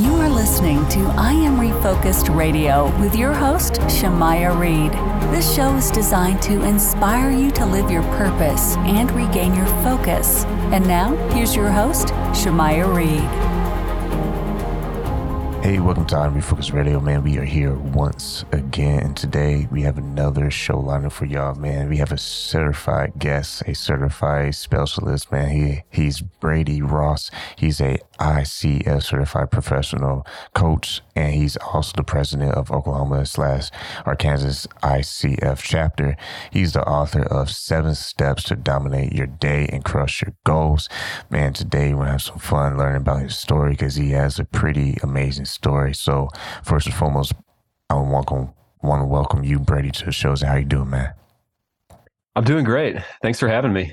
You are listening to I Am Refocused Radio with your host, Shemaya Reed. This show is designed to inspire you to live your purpose and regain your focus. And now, here's your host, Shemaya Reed. Hey, welcome to I'm Refocus Radio, man. We are here once again, and today we have another show lineup for y'all, man. We have a certified guest, a certified specialist, man. He he's Brady Ross. He's a ICF certified professional coach, and he's also the president of Oklahoma slash Arkansas ICF chapter. He's the author of Seven Steps to Dominate Your Day and Crush Your Goals. Man, today we're gonna have some fun learning about his story because he has a pretty amazing story. So first and foremost, I want to want to welcome you, Brady, to the show. How you doing, man? I'm doing great. Thanks for having me.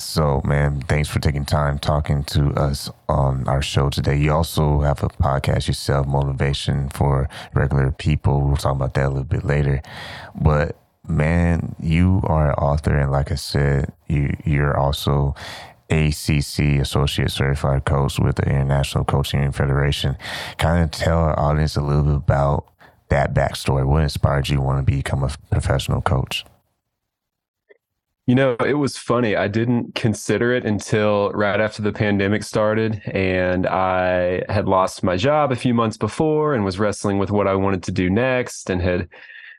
So, man, thanks for taking time talking to us on our show today. You also have a podcast yourself, Motivation for Regular People. We'll talk about that a little bit later. But man, you are an author, and like I said, you you're also ACC Associate Certified Coach with the International Coaching Federation. Kind of tell our audience a little bit about that backstory. What inspired you to want to become a professional coach? You know, it was funny. I didn't consider it until right after the pandemic started, and I had lost my job a few months before and was wrestling with what I wanted to do next and had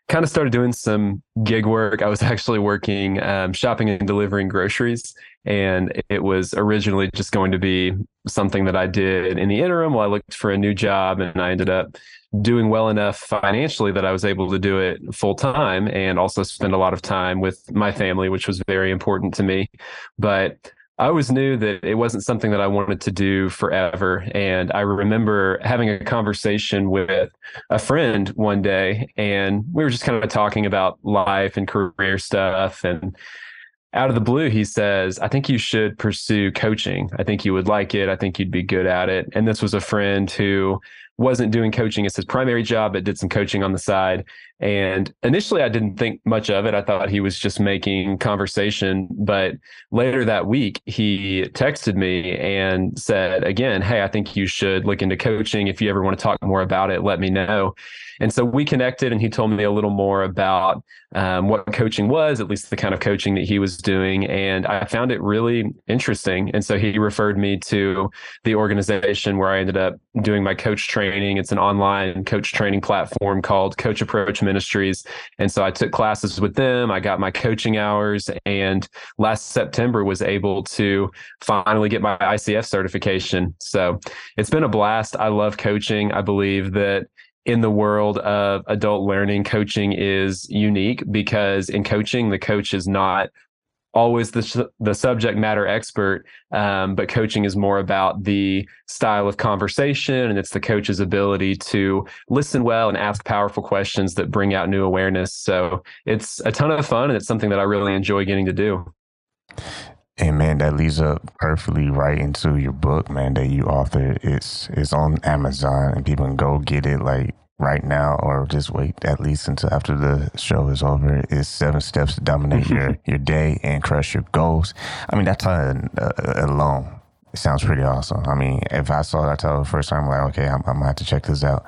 kind of started doing some gig work. I was actually working um, shopping and delivering groceries, and it was originally just going to be something that I did in the interim while I looked for a new job, and I ended up doing well enough financially that I was able to do it full time and also spend a lot of time with my family, which was very important to me. But I always knew that it wasn't something that I wanted to do forever. And I remember having a conversation with a friend one day, and we were just kind of talking about life and career stuff. And out of the blue, he says, I think you should pursue coaching. I think you would like it. I think you'd be good at it. And this was a friend who wasn't doing coaching as his primary job, but did some coaching on the side. And initially, I didn't think much of it. I thought he was just making conversation. But later that week, he texted me and said, again, hey, I think you should look into coaching. If you ever want to talk more about it, let me know. And so we connected, and he told me a little more about um, what coaching was, at least the kind of coaching that he was doing. And I found it really interesting. And so he referred me to the organization where I ended up doing my coach training. It's an online coach training platform called Coach Approach Ministries. And so I took classes with them. I got my coaching hours, and last September was able to finally get my ICF certification. So it's been a blast. I love coaching. I believe that in the world of adult learning, coaching is unique because in coaching, the coach is not always the the subject matter expert, um, but coaching is more about the style of conversation, and it's the coach's ability to listen well and ask powerful questions that bring out new awareness. So it's a ton of fun, and it's something that I really enjoy getting to do. And man, that leads up perfectly right into your book, man, that you authored. It's it's on Amazon and people can go get it like right now or just wait at least until after the show is over. It's seven steps to dominate your, your day and crush your goals. I mean, that title uh, alone it sounds pretty awesome. I mean, if I saw that title the first time, I'm like, okay, I'm, I'm gonna have to check this out.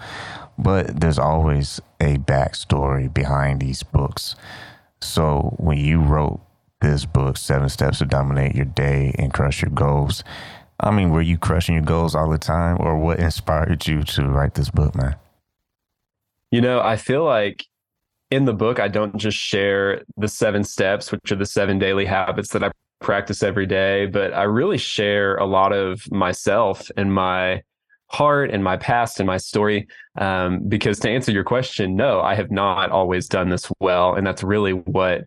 But there's always a backstory behind these books. So when you wrote this book, Seven Steps to Dominate Your Day and Crush Your Goals. I mean, were you crushing your goals all the time, or what inspired you to write this book, man? You know, I feel like in the book, I don't just share the seven steps, which are the seven daily habits that I practice every day, but I really share a lot of myself and my heart and my past and my story. Um, because to answer your question, no, I have not always done this well. And that's really what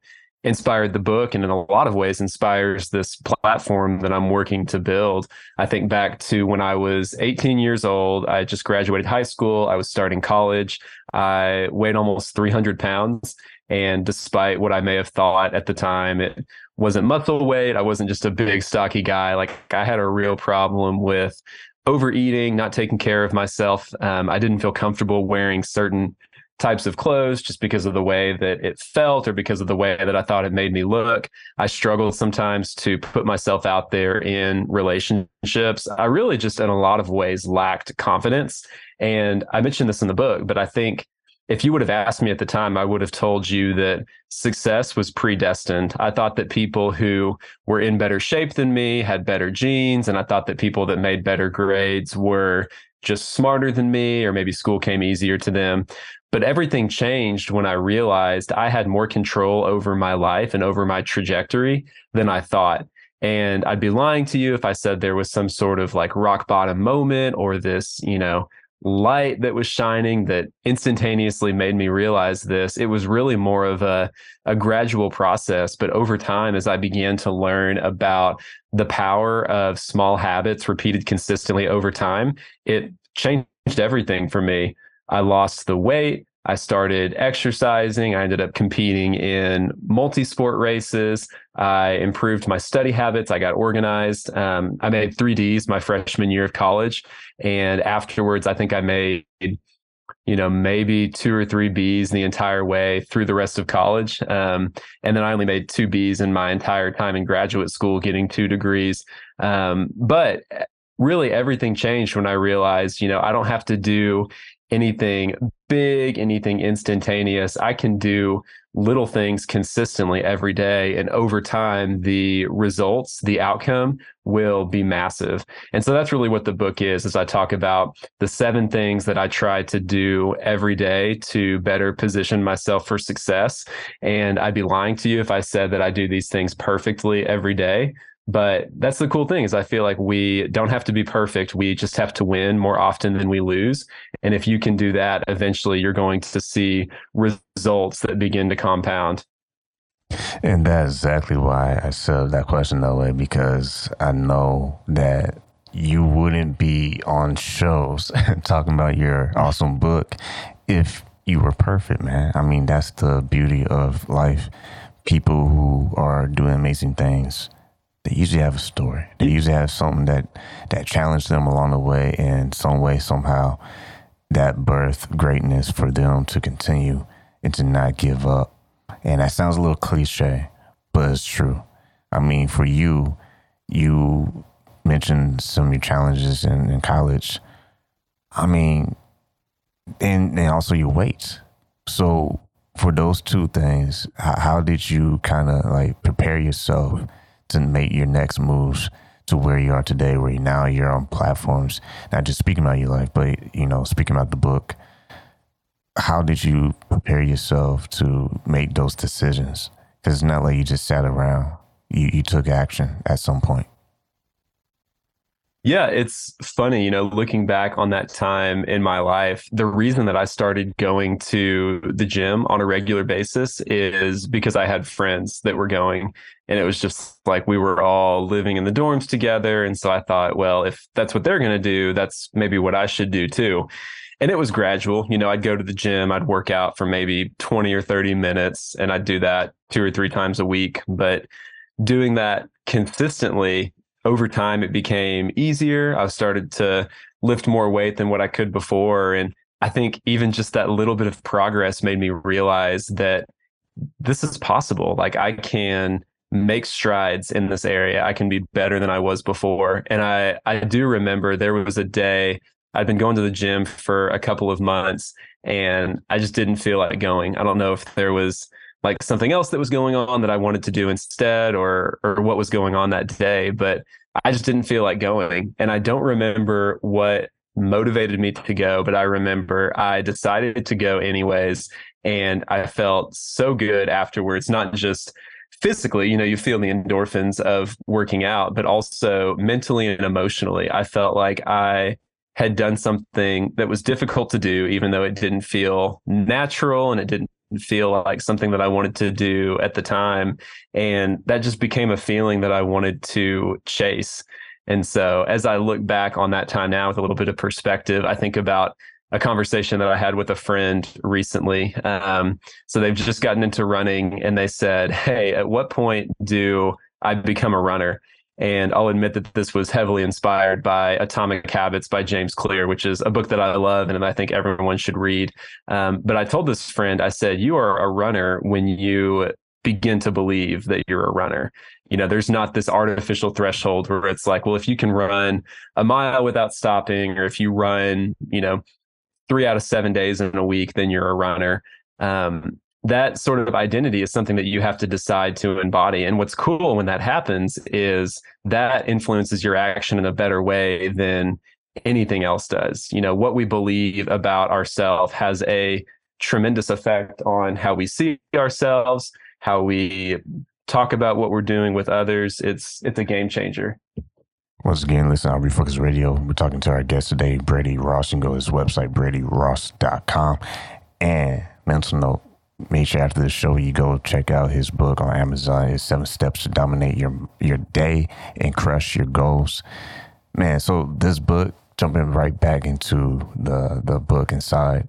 inspired the book and in a lot of ways inspires this platform that I'm working to build. I think back to when I was 18 years old, I just graduated high school, I was starting college, I weighed almost 300 pounds. And despite what I may have thought at the time, it wasn't muscle weight. I wasn't just a big, stocky guy. Like I had a real problem with overeating, not taking care of myself. Um, I didn't feel comfortable wearing certain types of clothes just because of the way that it felt or because of the way that I thought it made me look. I struggled sometimes to put myself out there in relationships. I really just, in a lot of ways, lacked confidence. And I mentioned this in the book, but I think if you would have asked me at the time, I would have told you that success was predestined. I thought that people who were in better shape than me had better genes. And I thought that people that made better grades were just smarter than me, or maybe school came easier to them. But everything changed when I realized I had more control over my life and over my trajectory than I thought. And I'd be lying to you if I said there was some sort of like rock bottom moment or this, you know, light that was shining that instantaneously made me realize this. It was really more of a, a gradual process. But over time, as I began to learn about the power of small habits repeated consistently over time, it changed everything for me. I lost the weight. I started exercising. I ended up competing in multi sport races. I improved my study habits. I got organized. Um, I made three Ds my freshman year of college. And afterwards, I think I made, you know, maybe two or three Bs the entire way through the rest of college. Um, and then I only made two Bs in my entire time in graduate school, getting two degrees. Um, but really everything changed when I realized, you know, I don't have to do anything big, anything instantaneous. I can do little things consistently every day. And over time, the results, the outcome will be massive. And so that's really what the book is, as I talk about the seven things that I try to do every day to better position myself for success. And I'd be lying to you if I said that I do these things perfectly every day but that's the cool thing is i feel like we don't have to be perfect. We just have to win more often than we lose. And if you can do that eventually you're going to see results that begin to compound. And that's exactly why i said that question that way because i know that you wouldn't be on shows talking about your awesome book if you were perfect man. I mean that's the beauty of life. People who are doing amazing things they usually have a story. They usually have something that that challenged them along the way in some way, somehow, that birth greatness for them to continue and to not give up. And that sounds a little cliche, but it's true. I mean, for you, you mentioned some of your challenges in, in college. I mean, and, and also your weight. So for those two things, how, how did you kind of like prepare yourself to make your next moves to where you are today, where you, now you're on platforms, not just speaking about your life, but you know, speaking about the book. How did you prepare yourself to make those decisions? Because it's not like you just sat around. You you took action at some point. Yeah, it's funny, you know, looking back on that time in my life, the reason that I started going to the gym on a regular basis is because I had friends that were going. And it was just like we were all living in the dorms together. And so I thought, well, if that's what they're going to do, that's maybe what I should do too. And it was gradual. You know, I'd go to the gym, I'd work out for maybe 20 or 30 minutes, and I'd do that two or three times a week. But doing that consistently over time, it became easier. I started to lift more weight than what I could before. And I think even just that little bit of progress made me realize that this is possible. Like I can make strides in this area. I can be better than I was before. And I I do remember there was a day I'd been going to the gym for a couple of months and I just didn't feel like going. I don't know if there was like something else that was going on that I wanted to do instead or or what was going on that day, but I just didn't feel like going. And I don't remember what motivated me to go, but I remember I decided to go anyways and I felt so good afterwards, not just physically, you know, you feel the endorphins of working out, but also mentally and emotionally. I felt like I had done something that was difficult to do, even though it didn't feel natural and it didn't feel like something that I wanted to do at the time. And that just became a feeling that I wanted to chase. And so as I look back on that time now with a little bit of perspective, I think about a conversation that I had with a friend recently. Um, so they've just gotten into running and they said, Hey, at what point do I become a runner? And I'll admit that this was heavily inspired by Atomic Habits by James Clear, which is a book that I love and I think everyone should read. Um, but I told this friend, I said, You are a runner when you begin to believe that you're a runner. You know, there's not this artificial threshold where it's like, well, if you can run a mile without stopping, or if you run, you know, three out of seven days in a week, then you're a runner. Um, that sort of identity is something that you have to decide to embody. And what's cool when that happens is that influences your action in a better way than anything else does. You know, what we believe about ourselves has a tremendous effect on how we see ourselves, how we talk about what we're doing with others. It's it's a game changer. Once again, listen on Refocus Radio. We're talking to our guest today, Brady Ross. You can go to his website, bradyross.com. And mental note, make sure after the show you go check out his book on Amazon. It's Seven Steps to Dominate Your Your Day and Crush Your Goals. Man, so this book, jumping right back into the the book inside,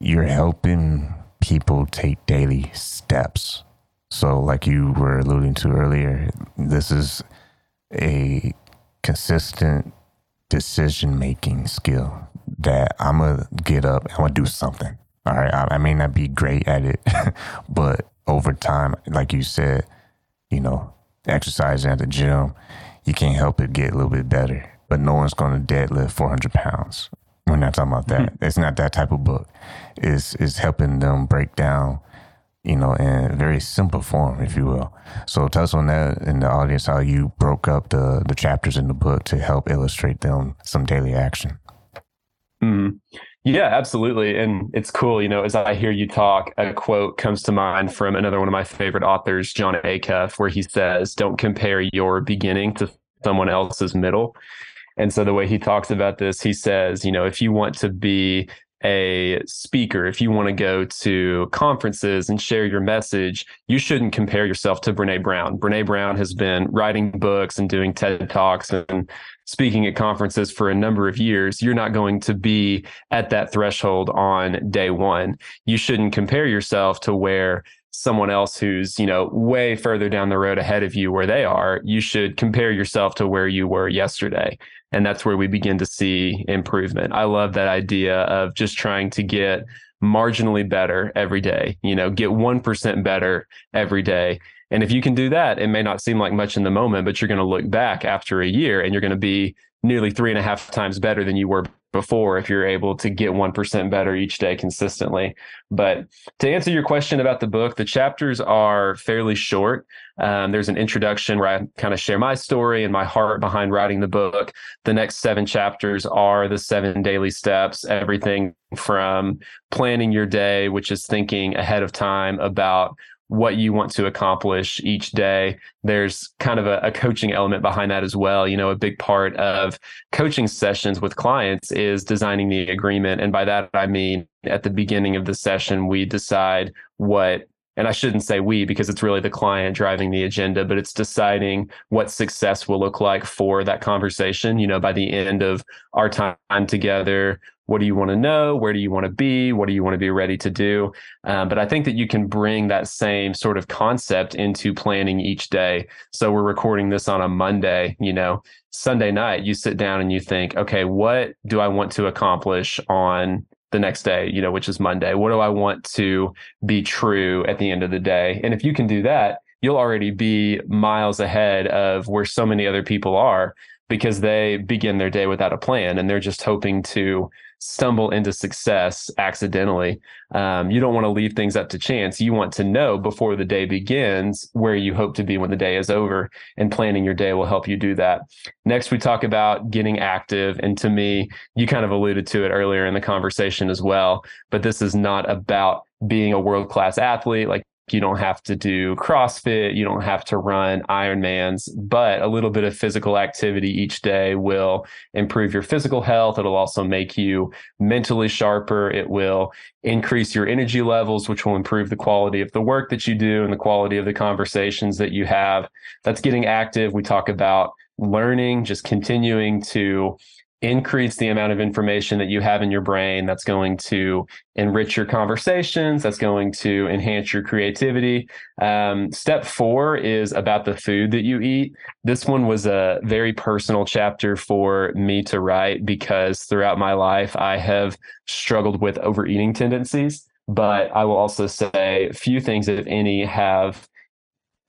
you're helping people take daily steps. So, like you were alluding to earlier, this is a consistent decision making skill that I'm gonna get up, I'm gonna do something. All right, I, I may not be great at it, but over time, like you said, you know, exercising at the gym, you can't help it get a little bit better. But no one's gonna deadlift 400 pounds. We're not talking about that. Mm-hmm. It's not that type of book. It's it's helping them break down you know, in very simple form, if you will. So tell us on that in the audience how you broke up the the chapters in the book to help illustrate them some daily action. Mm. Yeah, absolutely. And it's cool, you know, as I hear you talk, a quote comes to mind from another one of my favorite authors, Jon Acuff, where he says, Don't compare your beginning to someone else's middle. And so the way he talks about this, he says, you know, if you want to be a speaker, if you want to go to conferences and share your message, you shouldn't compare yourself to Brene Brown. Brene Brown has been writing books and doing TED Talks and speaking at conferences for a number of years. You're not going to be at that threshold on day one. You shouldn't compare yourself to where someone else who's, you know, way further down the road ahead of you where they are. You should compare yourself to where you were yesterday and that's where we begin to see improvement. I love that idea of just trying to get marginally better every day, you know, get 1% better every day. And if you can do that, it may not seem like much in the moment, but you're going to look back after a year and you're going to be nearly three and a half times better than you were before if you're able to get 1% better each day consistently. But to answer your question about the book, the chapters are fairly short. Um, there's an introduction where I kind of share my story and my heart behind writing the book. The next seven chapters are the seven daily steps, everything from planning your day, which is thinking ahead of time about what you want to accomplish each day. There's kind of a, a, coaching element behind that as well. You know, a big part of coaching sessions with clients is designing the agreement. And by that, I mean at the beginning of the session, we decide what and I shouldn't say we because it's really the client driving the agenda, but it's deciding what success will look like for that conversation. You know, by the end of our time together, what do you want to know? Where do you want to be? What do you want to be ready to do? Um, but I think that you can bring that same sort of concept into planning each day. So we're recording this on a Monday, you know, Sunday night, you sit down and you think, okay, what do I want to accomplish on the next day, you know, which is Monday? What do I want to be true at the end of the day? And if you can do that, you'll already be miles ahead of where so many other people are because they begin their day without a plan and they're just hoping to stumble into success accidentally. Um, you don't want to leave things up to chance. You want to know before the day begins where you hope to be when the day is over, and planning your day will help you do that. Next, we talk about getting active. And to me, you kind of alluded to it earlier in the conversation as well, but this is not about being a world class athlete. Like you don't have to do CrossFit. You don't have to run Ironmans, but a little bit of physical activity each day will improve your physical health. It'll also make you mentally sharper. It will increase your energy levels, which will improve the quality of the work that you do and the quality of the conversations that you have. That's getting active. We talk about learning, just continuing to increase the amount of information that you have in your brain that's going to enrich your conversations that's going to enhance your creativity. Um, step four is about the food that you eat. This one was a very personal chapter for me to write because throughout my life i have struggled with overeating tendencies. But i will also say few things if any have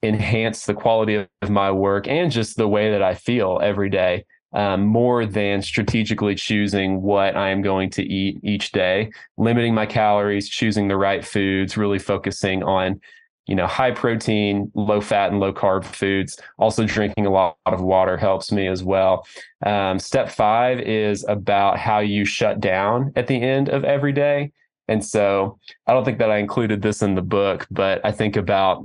enhanced the quality of my work and just the way that i feel every day um, more than strategically choosing what I am going to eat each day, limiting my calories, choosing the right foods, really focusing on you know high protein low fat and low carb foods. Also drinking a lot of water helps me as well. Um, step five is about how you shut down at the end of every day. And so i don't think that i included this in the book but i think about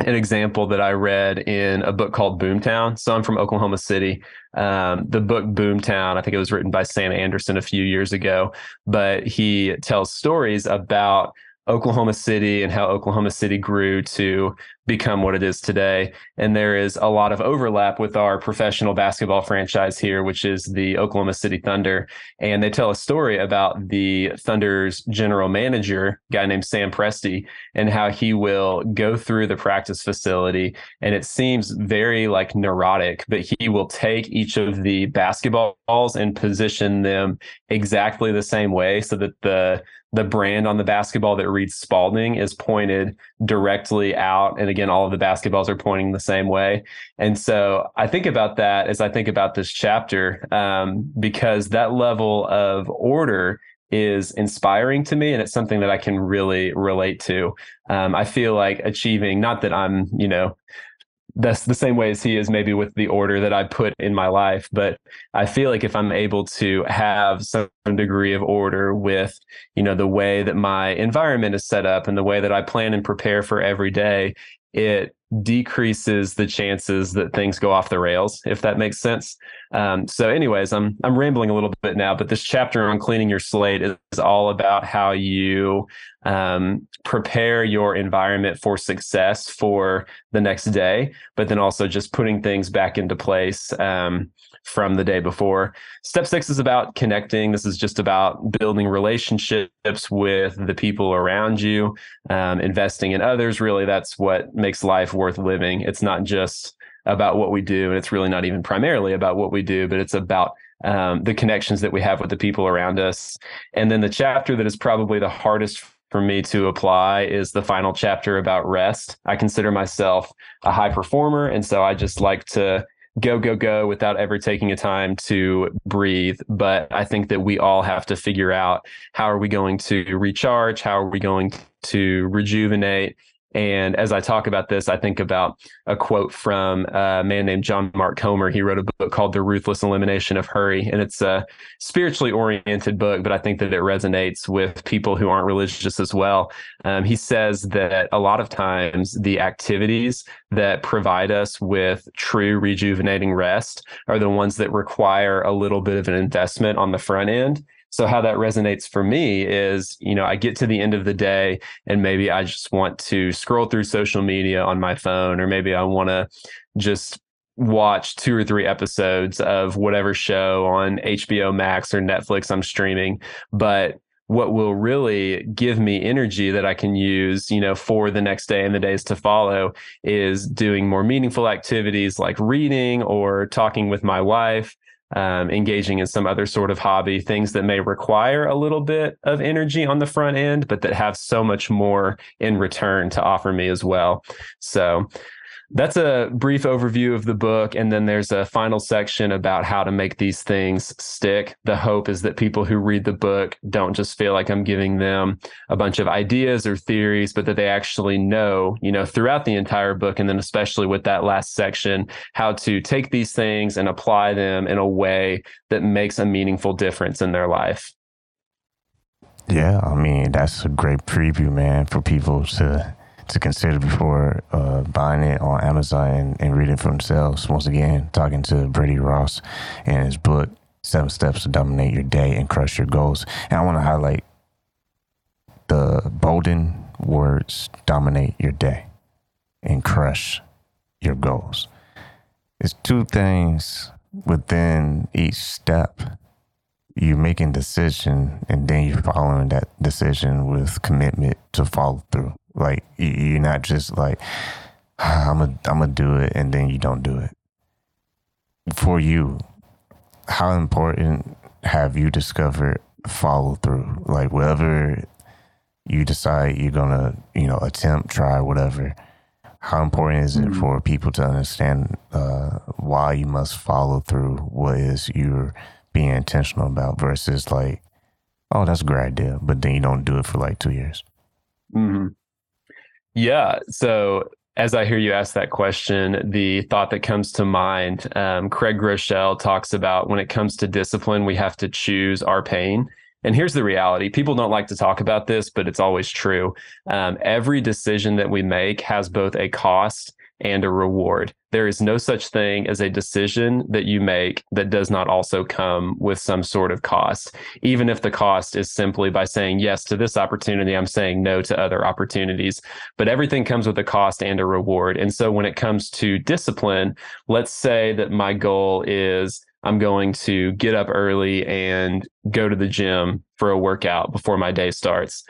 an example that I read in a book called Boomtown. So I'm from Oklahoma City. Um, the book Boomtown, I think it was written by Sam Anderson a few years ago, but he tells stories about Oklahoma City and how Oklahoma City grew to become what it is today. And there is a lot of overlap with our professional basketball franchise here, which is the Oklahoma City Thunder. And they tell a story about the Thunder's general manager, guy named Sam Presti, and how he will go through the practice facility. And it seems very like neurotic, but he will take each of the basketballs and position them exactly the same way so that the the brand on the basketball that reads Spalding is pointed directly out. And again, all of the basketballs are pointing the same way. And so I think about that as I think about this chapter, um, because that level of order is inspiring to me and it's something that I can really relate to. Um, I feel like achieving, not that I'm, you know, that's the same way as he is maybe with the order that I put in my life. But I feel like if I'm able to have some degree of order with, you know, the way that my environment is set up and the way that I plan and prepare for every day, it decreases the chances that things go off the rails, if that makes sense. Um, so, anyways, I'm I'm rambling a little bit now, but this chapter on cleaning your slate is, all about how you um, prepare your environment for success for the next day, but then also just putting things back into place. Um, from the day before. Step six is about connecting. This is just about building relationships with the people around you, um, investing in others. Really, that's what makes life worth living. It's not just about what we do, and it's really not even primarily about what we do, but it's about um, the connections that we have with the people around us. And then the chapter that is probably the hardest for me to apply is the final chapter about rest. I consider myself a high performer. And so I just like to go go go without ever taking a time to breathe. But i think that we all have to figure out how are we going to recharge? How are we going to rejuvenate and as I talk about this, I think about a quote from a man named John Mark Comer. He wrote a book called The Ruthless Elimination of Hurry. And it's a spiritually oriented book, but I think that it resonates with people who aren't religious as well. Um, he says that a lot of times the activities that provide us with true rejuvenating rest are the ones that require a little bit of an investment on the front end So how that resonates for me is, you know, I get to the end of the day and maybe I just want to scroll through social media on my phone, or maybe I want to just watch two or three episodes of whatever show on HBO Max or Netflix I'm streaming. But what will really give me energy that I can use, you know, for the next day and the days to follow is doing more meaningful activities like reading or talking with my wife, um, engaging in some other sort of hobby, things that may require a little bit of energy on the front end, but that have so much more in return to offer me as well. So, that's a brief overview of the book. And then there's a final section about how to make these things stick. The hope is that people who read the book don't just feel like I'm giving them a bunch of ideas or theories, but that they actually know, you know, throughout the entire book, and then especially with that last section, how to take these things and apply them in a way that makes a meaningful difference in their life. Yeah, I mean, that's a great preview, man, for people to to consider before uh, buying it on Amazon and, and reading for themselves. Once again, talking to Brady Ross and his book, Seven Steps to Dominate Your Day and Crush Your Goals. And I want to highlight the bolden words dominate your day and crush your goals. It's two things within each step. You're making decision and then you're following that decision with commitment to follow through. Like you're not just like I'm gonna I'm gonna do it and then you don't do it. For you, how important have you discovered follow through? Like whatever you decide you're gonna you know attempt, try, whatever. How important is it mm-hmm. for people to understand uh, why you must follow through what is you're being intentional about versus like, oh, that's a great idea, but then you don't do it for like two years. Mm-hmm. Yeah. So as I hear you ask that question, the thought that comes to mind, um, Craig Groeschel talks about when it comes to discipline, we have to choose our pain. And here's the reality people don't like to talk about this, but it's always true. Um, every decision that we make has both a cost and a reward. There is no such thing as a decision that you make that does not also come with some sort of cost. Even if the cost is simply by saying yes to this opportunity, I'm saying no to other opportunities. But everything comes with a cost and a reward. And so when it comes to discipline, let's say that my goal is I'm going to get up early and go to the gym for a workout before my day starts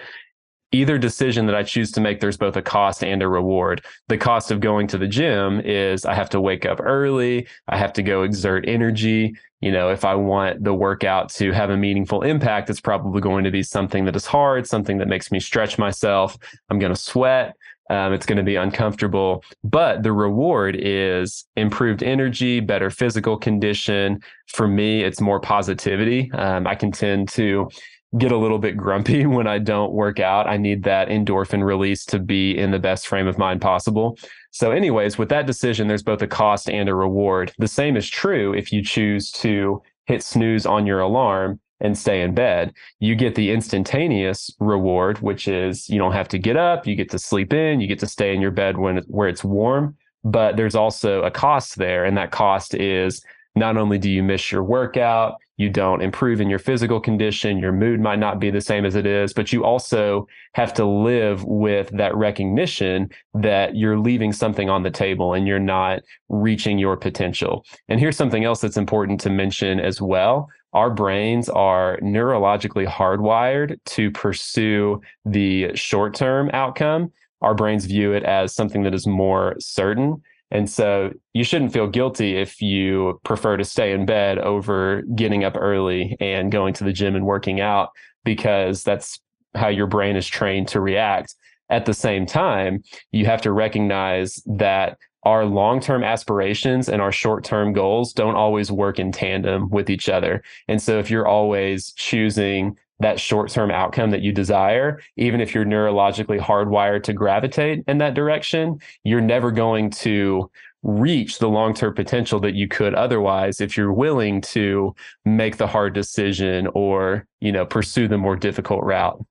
either decision that I choose to make, there's both a cost and a reward. The cost of going to the gym is I have to wake up early, I have to go exert energy. You know, if I want the workout to have a meaningful impact, it's probably going to be something that is hard, something that makes me stretch myself. I'm going to sweat. Um, it's going to be uncomfortable, but the reward is improved energy, better physical condition. For me, it's more positivity. Um, I can tend to get a little bit grumpy when I don't work out. I need that endorphin release to be in the best frame of mind possible. So, anyways, with that decision, there's both a cost and a reward. The same is true if you choose to hit snooze on your alarm and stay in bed. You get the instantaneous reward, which is you don't have to get up, you get to sleep in, you get to stay in your bed when where it's warm. But there's also a cost there, and that cost is not only do you miss your workout, you don't improve in your physical condition, your mood might not be the same as it is, but you also have to live with that recognition that you're leaving something on the table and you're not reaching your potential. And here's something else that's important to mention as well. Our brains are neurologically hardwired to pursue the short term outcome. Our brains view it as something that is more certain. And so you shouldn't feel guilty if you prefer to stay in bed over getting up early and going to the gym and working out because that's how your brain is trained to react. At the same time, you have to recognize that our long term aspirations and our short term goals don't always work in tandem with each other. And so if you're always choosing that short term outcome that you desire, even if you're neurologically hardwired to gravitate in that direction, you're never going to reach the long term potential that you could otherwise if you're willing to make the hard decision or, you know, pursue the more difficult route.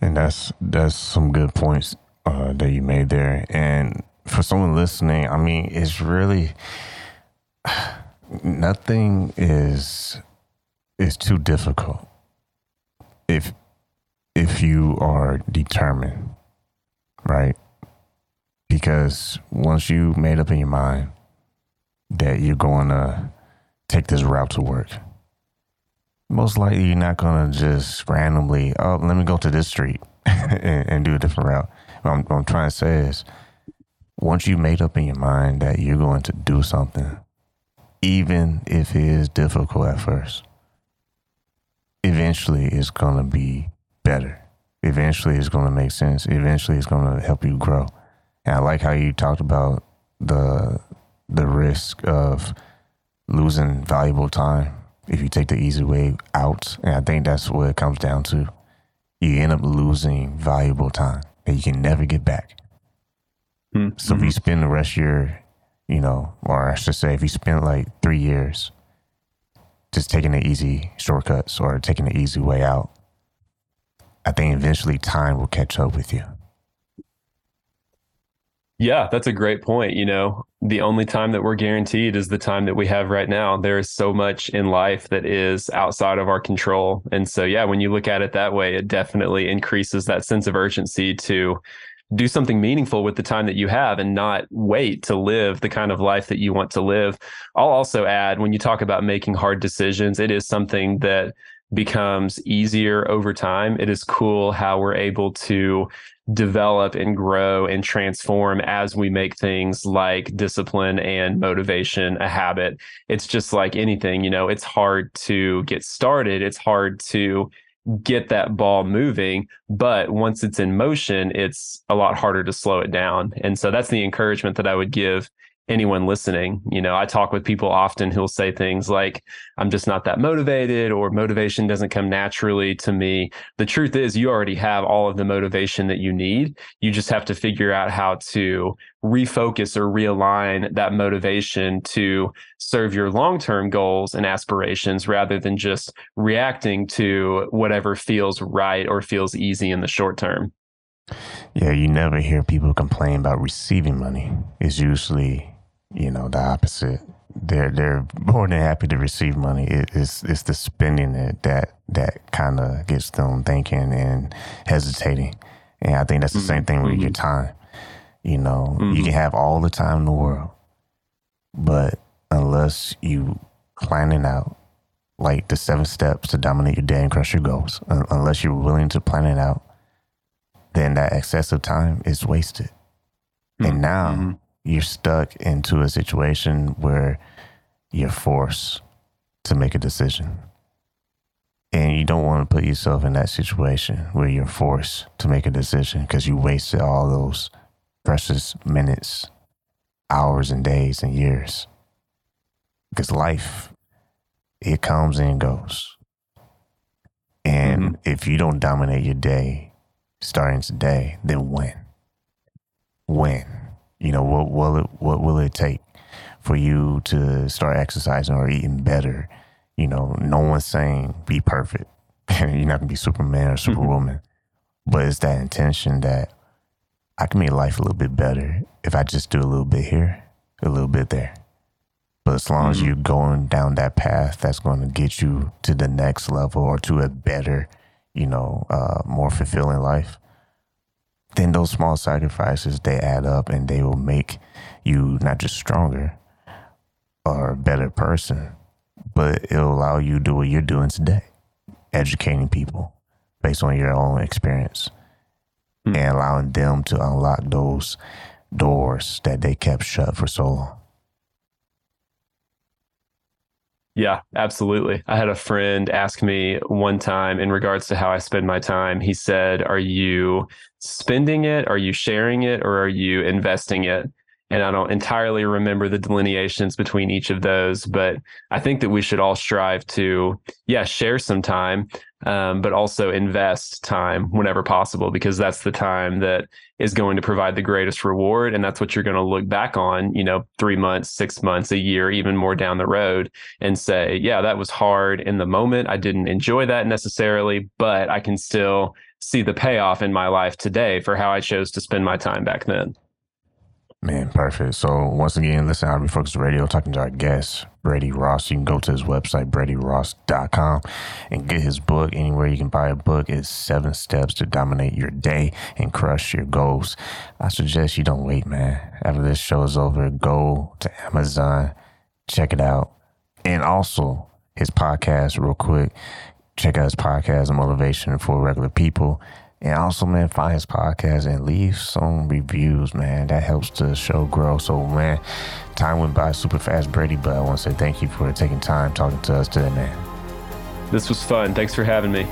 And that's that's some good points uh, that you made there. And for someone listening, I mean, it's really nothing is is too difficult. If if you are determined, right? Because once you made up in your mind that you're going to take this route to work, most likely you're not going to just randomly, oh, let me go to this street and, and, do a different route. What I'm, what I'm trying to say is, once you made up in your mind that you're going to do something, even if it is difficult at first, eventually it's going to be better. Eventually it's going to make sense. Eventually it's going to help you grow. And I like how you talked about the the risk of losing valuable time if you take the easy way out. And I think that's what it comes down to. You end up losing valuable time that you can never get back. Mm-hmm. So if you mm-hmm. spend the rest of your, you know, or I should say, if you spend like three years just taking the easy shortcuts or taking the easy way out, I think eventually time will catch up with you. Yeah, that's a great point. You know, the only time that we're guaranteed is the time that we have right now. There is so much in life that is outside of our control. And so, yeah, when you look at it that way, it definitely increases that sense of urgency to do something meaningful with the time that you have and not wait to live the kind of life that you want to live. I'll also add when you talk about making hard decisions, it is something that becomes easier over time. It is cool how we're able to develop and grow and transform as we make things like discipline and motivation a habit. It's just like anything, you know, it's hard to get started, it's hard to get that ball moving, but once it's in motion, it's a lot harder to slow it down. And so that's the encouragement that I would give anyone listening. You know, I talk with people often who'll say things like, I'm just not that motivated or motivation doesn't come naturally to me. The truth is, you already have all of the motivation that you need. You just have to figure out how to refocus or realign that motivation to serve your long term goals and aspirations rather than just reacting to whatever feels right or feels easy in the short term. Yeah, you never hear people complain about receiving money. It's usually you know, the opposite. They're they're more than happy to receive money. It, it's it's the spending it that that kind of gets them thinking and hesitating. And I think that's the mm-hmm. same thing with mm-hmm. your time. You know, mm-hmm. you can have all the time in the world, but unless you plan it out, like the seven steps to dominate your day and crush your goals, unless you're willing to plan it out, then that excessive time is wasted. And mm-hmm. now mm-hmm you're stuck into a situation where you're forced to make a decision. And you don't want to put yourself in that situation where you're forced to make a decision because you wasted all those precious minutes, hours, and days and years. Because life, it comes and goes. And mm-hmm. if you don't dominate your day starting today, then when? When? You know, what will it what will it take for you to start exercising or eating better? You know, no one's saying be perfect. You're not gonna be Superman or mm-hmm. Superwoman. Mm-hmm. But it's that intention that I can make life a little bit better if I just do a little bit here, a little bit there. But as long mm-hmm. as you're going down that path that's going to get you to the next level or to a better, you know, uh, more fulfilling life, then those small sacrifices they add up and they will make you not just stronger or a better person, but it'll allow you to do what you're doing today, educating people based on your own experience mm. and allowing them to unlock those doors that they kept shut for so long. Yeah, absolutely. I had a friend ask me one time in regards to how I spend my time. He said, Are you spending it? Are you sharing it? Or are you investing it? And I don't entirely remember the delineations between each of those, but I think that we should all strive to, yeah, share some time, um, but also invest time whenever possible, because that's the time that is going to provide the greatest reward. And that's what you're going to look back on, you know, three months, six months, a year, even more down the road and say, yeah, that was hard in the moment. I didn't enjoy that necessarily, but I can still see the payoff in my life today for how I chose to spend my time back then. Man, perfect. So once again, listen I'll be focused Radio, talking to our guest, Brady Ross. You can go to his website, bradyross.com, and get his book. Anywhere you can buy a book It's Seven Steps to Dominate Your Day and Crush Your Goals. I suggest you don't wait, man. After this show is over, go to Amazon, check it out. And also his podcast, real quick. Check out his podcast, Motivation for Regular People. And also, man, find his podcast and leave some reviews, man. That helps the show grow. So, man, time went by super fast, Brady, but I want to say thank you for taking time talking to us today, man. This was fun. Thanks for having me.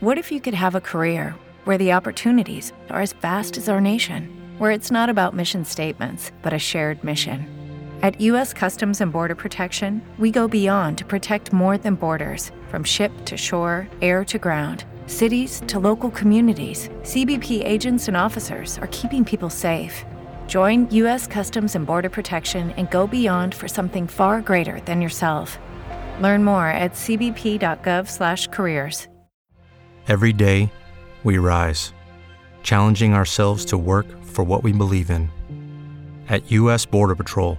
What if you could have a career where the opportunities are as vast as our nation, where it's not about mission statements, but a shared mission? At U.S. Customs and Border Protection, we go beyond to protect more than borders from ship to shore, air to ground, cities to local communities. CBP agents and officers are keeping people safe. Join U.S. Customs and Border Protection and go beyond for something far greater than yourself. Learn more at cbp.gov/careers. Every day, we rise, challenging ourselves to work for what we believe in. At U.S. Border Patrol